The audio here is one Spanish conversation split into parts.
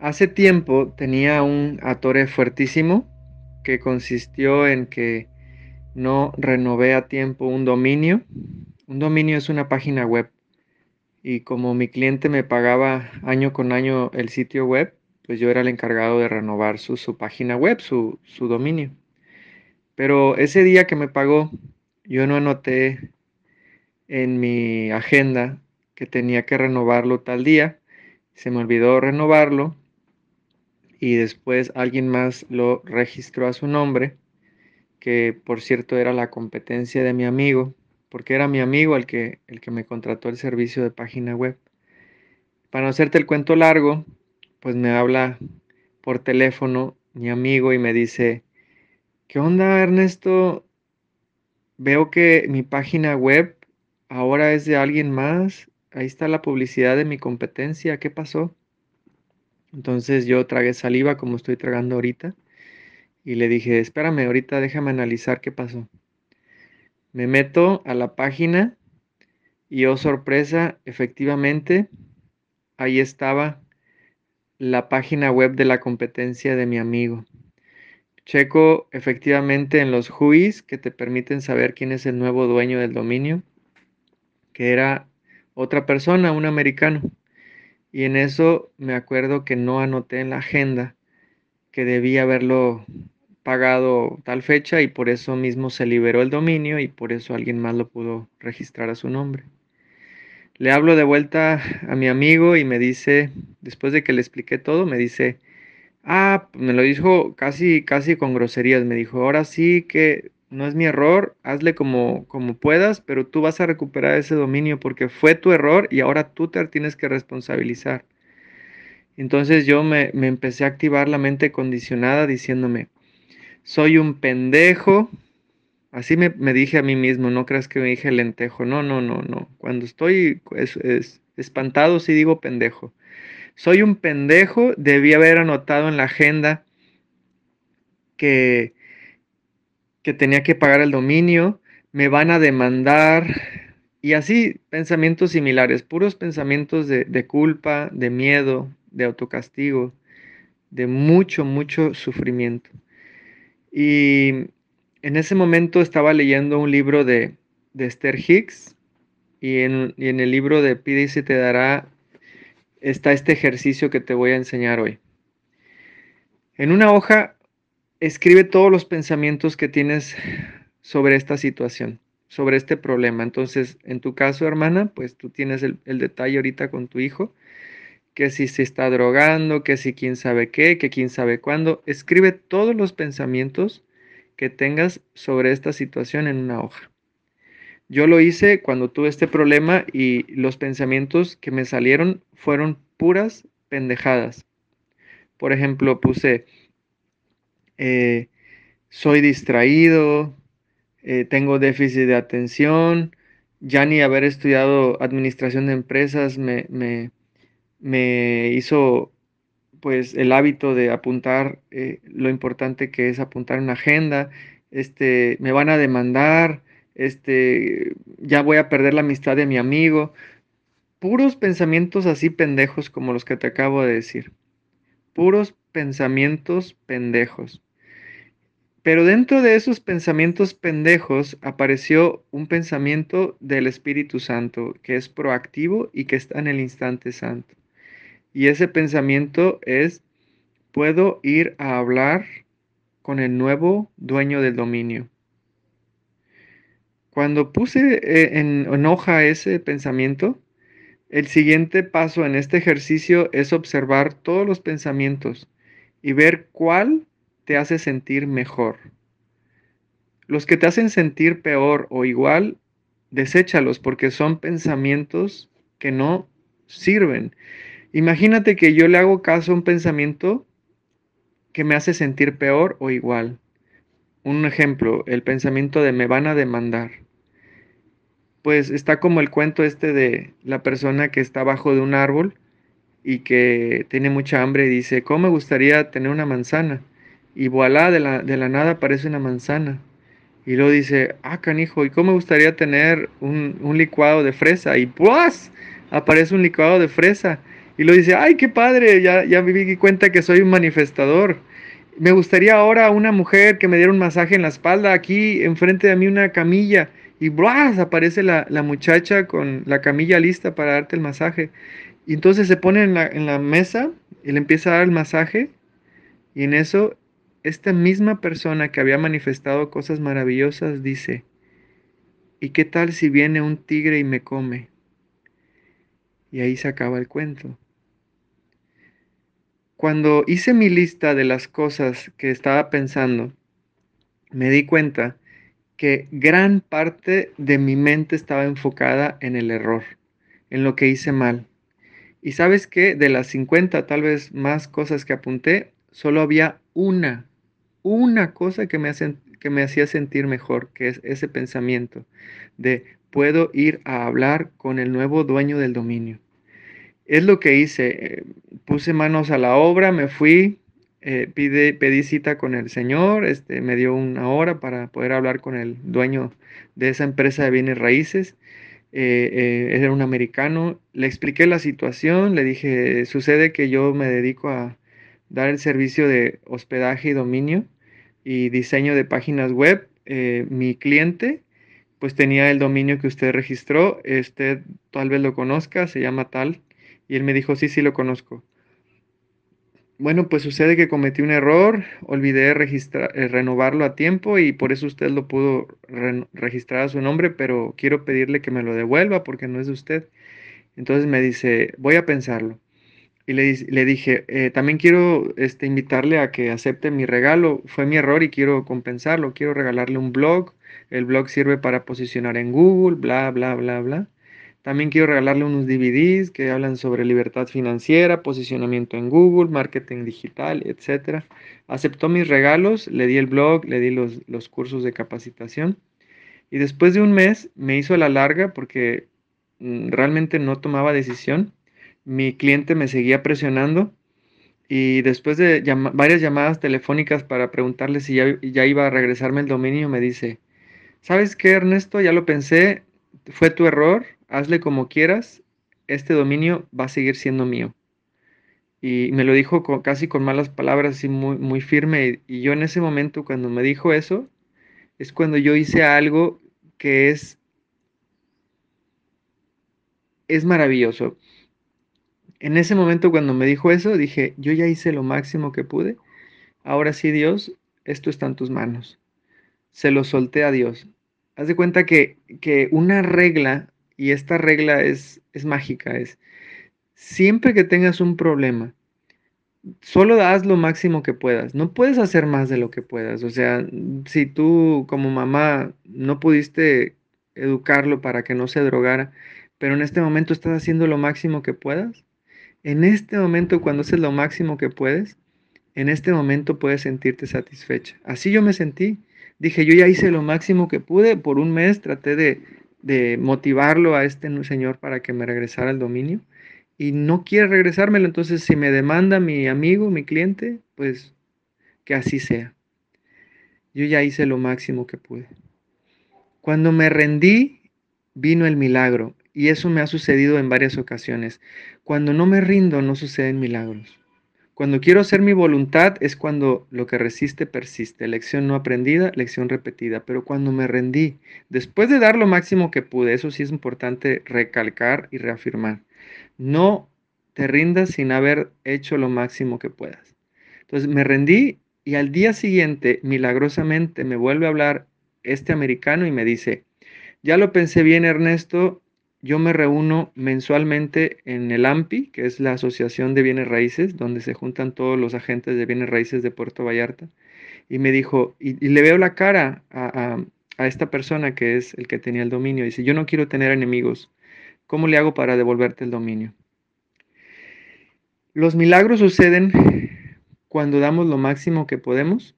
Hace tiempo tenía un atore fuertísimo que consistió en que no renové a tiempo un dominio. Un dominio es una página web y como mi cliente me pagaba año con año el sitio web, pues yo era el encargado de renovar su, página web, su, su dominio. Pero ese día que me pagó, yo no anoté en mi agenda que tenía que renovarlo tal día. Se me olvidó renovarlo y después alguien más lo registró a su nombre, que por cierto era la competencia de mi amigo, porque era mi amigo el que, el que me contrató el servicio de página web. Para no hacerte el cuento largo, pues me habla por teléfono mi amigo y me dice, ¿qué onda Ernesto? Veo que mi página web ahora es de alguien más. Ahí está la publicidad de mi competencia. ¿Qué pasó? Entonces yo tragué saliva como estoy tragando ahorita y le dije, espérame, ahorita déjame analizar qué pasó. Me meto a la página y oh sorpresa, efectivamente, ahí estaba la página web de la competencia de mi amigo. Checo efectivamente en los juiz que te permiten saber quién es el nuevo dueño del dominio, que era otra persona, un americano. Y en eso me acuerdo que no anoté en la agenda que debía haberlo pagado tal fecha y por eso mismo se liberó el dominio y por eso alguien más lo pudo registrar a su nombre. Le hablo de vuelta a mi amigo y me dice, después de que le expliqué todo, me dice, ah, me lo dijo casi, casi con groserías, me dijo, ahora sí que no es mi error, hazle como, como puedas, pero tú vas a recuperar ese dominio porque fue tu error y ahora tú te tienes que responsabilizar. Entonces yo me, me empecé a activar la mente condicionada diciéndome, soy un pendejo. Así me, dije a mí mismo, no creas que me dije lentejo, no, no, no, no. Cuando estoy es, espantado sí digo pendejo. Soy un pendejo, debí haber anotado en la agenda que que tenía que pagar el dominio, me van a demandar y así pensamientos similares, puros pensamientos de, de culpa, de miedo, de autocastigo, de mucho, mucho sufrimiento. Y en ese momento estaba leyendo un libro de, de Esther Hicks y en, y en, el libro de Pide y se te dará está este ejercicio que te voy a enseñar hoy. En una hoja escribe todos los pensamientos que tienes sobre esta situación, sobre este problema. Entonces, en tu caso, hermana, pues tú tienes el, detalle ahorita con tu hijo, que si se está drogando, que si quién sabe qué, que quién sabe cuándo. Escribe todos los pensamientos que tengas sobre esta situación en una hoja. Yo lo hice cuando tuve este problema y los pensamientos que me salieron fueron puras pendejadas. Por ejemplo, puse, eh, soy distraído, eh, tengo déficit de atención, ya ni haber estudiado administración de empresas me, me, hizo pues el hábito de apuntar eh, lo importante que es apuntar una agenda, este, me van a demandar, este, ya voy a perder la amistad de mi amigo, puros pensamientos así pendejos como los que te acabo de decir, puros pensamientos pendejos. Pero dentro de esos pensamientos pendejos apareció un pensamiento del Espíritu Santo que es proactivo y que está en el instante santo. Y ese pensamiento es, puedo ir a hablar con el nuevo dueño del dominio. Cuando puse eh, en, hoja ese pensamiento, el siguiente paso en este ejercicio es observar todos los pensamientos y ver cuál te hace sentir mejor. Los que te hacen sentir peor o igual, deséchalos porque son pensamientos que no sirven. Imagínate que yo le hago caso a un pensamiento que me hace sentir peor o igual. Un ejemplo, el pensamiento de me van a demandar. Pues está como el cuento este de la persona que está abajo de un árbol y que tiene mucha hambre y dice, ¿cómo me gustaría tener una manzana? Y voilà, de la, de la nada aparece una manzana. Y luego dice, ah, canijo, ¿y cómo me gustaría tener un, licuado de fresa? Y pues aparece un licuado de fresa. Y lo dice, ay, qué padre, ya, ya me di cuenta que soy un manifestador. Me gustaría ahora una mujer que me diera un masaje en la espalda, aquí enfrente de mí una camilla. Y ¡buah! aparece la, la muchacha con la camilla lista para darte el masaje. Y entonces se pone en la, en la mesa y le empieza a dar el masaje. Y en eso, esta misma persona que había manifestado cosas maravillosas dice, ¿y qué tal si viene un tigre y me come? Y ahí se acaba el cuento. Cuando hice mi lista de las cosas que estaba pensando, me di cuenta que gran parte de mi mente estaba enfocada en el error, en lo que hice mal. Y sabes que de las 50 tal vez más cosas que apunté, solo había una, una cosa que me, que me hacía sentir mejor, que es ese pensamiento de puedo ir a hablar con el nuevo dueño del dominio. Es lo que hice, eh, puse manos a la obra, me fui, eh, pide, pedí cita con el señor, este, me dio una hora para poder hablar con el dueño de esa empresa de bienes raíces. Eh, era un americano, le expliqué la situación, le dije, sucede que yo me dedico a dar el servicio de hospedaje y dominio y diseño de páginas web. mi cliente pues tenía el dominio que usted registró, este tal vez lo conozca, se llama tal, y él me dijo, sí, sí lo conozco. Bueno, pues sucede que cometí un error, olvidé registrar, eh, renovarlo a tiempo y por eso usted lo pudo registrar a su nombre, pero quiero pedirle que me lo devuelva porque no es de usted. Entonces me dice, voy a pensarlo. Y le, dije, eh, también quiero este, invitarle a que acepte mi regalo. Fue mi error y quiero compensarlo. Quiero regalarle un blog. El blog sirve para posicionar en Google, bla, bla, bla, bla. También quiero regalarle unos DVDs que hablan sobre libertad financiera, posicionamiento en Google, marketing digital, etc. Aceptó mis regalos, le di el blog, le di los, los cursos de capacitación. Y después de un mes me hizo la larga porque mm, realmente no tomaba decisión. Mi cliente me seguía presionando y después de varias llamadas telefónicas para preguntarle si ya, iba a regresarme el dominio, me dice, ¿sabes qué, Ernesto? Ya lo pensé, fue tu error, hazle como quieras, este dominio va a seguir siendo mío. Y me lo dijo casi con malas palabras, así muy, muy firme. Y, yo en ese momento, cuando me dijo eso, es cuando yo hice algo que es, es maravilloso. En ese momento, cuando me dijo eso, dije, yo ya hice lo máximo que pude. Ahora sí, Dios, esto está en tus manos. Se lo solté a Dios. Haz de cuenta que, que una regla y esta regla es, es mágica, es siempre que tengas un problema, solo haz lo máximo que puedas. No puedes hacer más de lo que puedas. O sea, si tú como mamá no pudiste educarlo para que no se drogara, pero en este momento estás haciendo lo máximo que puedas, en este momento cuando haces lo máximo que puedes, en este momento puedes sentirte satisfecha. Así yo me sentí. Dije, yo ya hice lo máximo que pude, por un mes traté de de motivarlo a este señor para que me regresara el dominio y no quiere regresármelo, entonces si me demanda mi amigo, mi cliente, pues que así sea. Yo ya hice lo máximo que pude. Cuando me rendí, vino el milagro y eso me ha sucedido en varias ocasiones. Cuando no me rindo, no suceden milagros. Cuando quiero hacer mi voluntad es cuando lo que resiste persiste. Lección no aprendida, lección repetida. Pero cuando me rendí, después de dar lo máximo que pude, eso sí es importante recalcar y reafirmar. No te rindas sin haber hecho lo máximo que puedas. Entonces me rendí y al día siguiente, milagrosamente, me vuelve a hablar este americano y me dice, ya lo pensé bien Ernesto, yo me reúno mensualmente en el AMPI, que es la Asociación de Bienes Raíces, donde se juntan todos los agentes de bienes raíces de Puerto Vallarta. Y me dijo, y, le veo la cara a, esta persona que es el que tenía el dominio. Dice, yo no quiero tener enemigos. ¿Cómo le hago para devolverte el dominio? Los milagros suceden cuando damos lo máximo que podemos,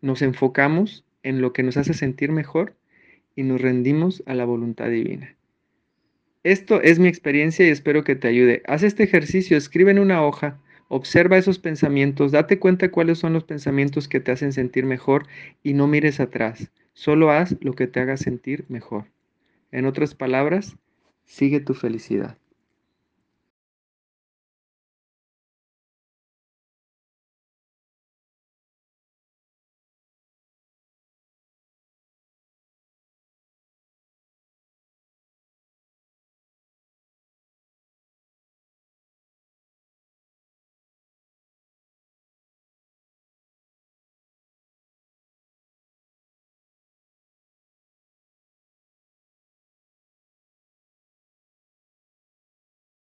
nos enfocamos en lo que nos hace sentir mejor y nos rendimos a la voluntad divina. Esto es mi experiencia y espero que te ayude. Haz este ejercicio, escribe en una hoja, observa esos pensamientos, date cuenta cuáles son los pensamientos que te hacen sentir mejor y no mires atrás. Solo haz lo que te haga sentir mejor. En otras palabras, sigue tu felicidad.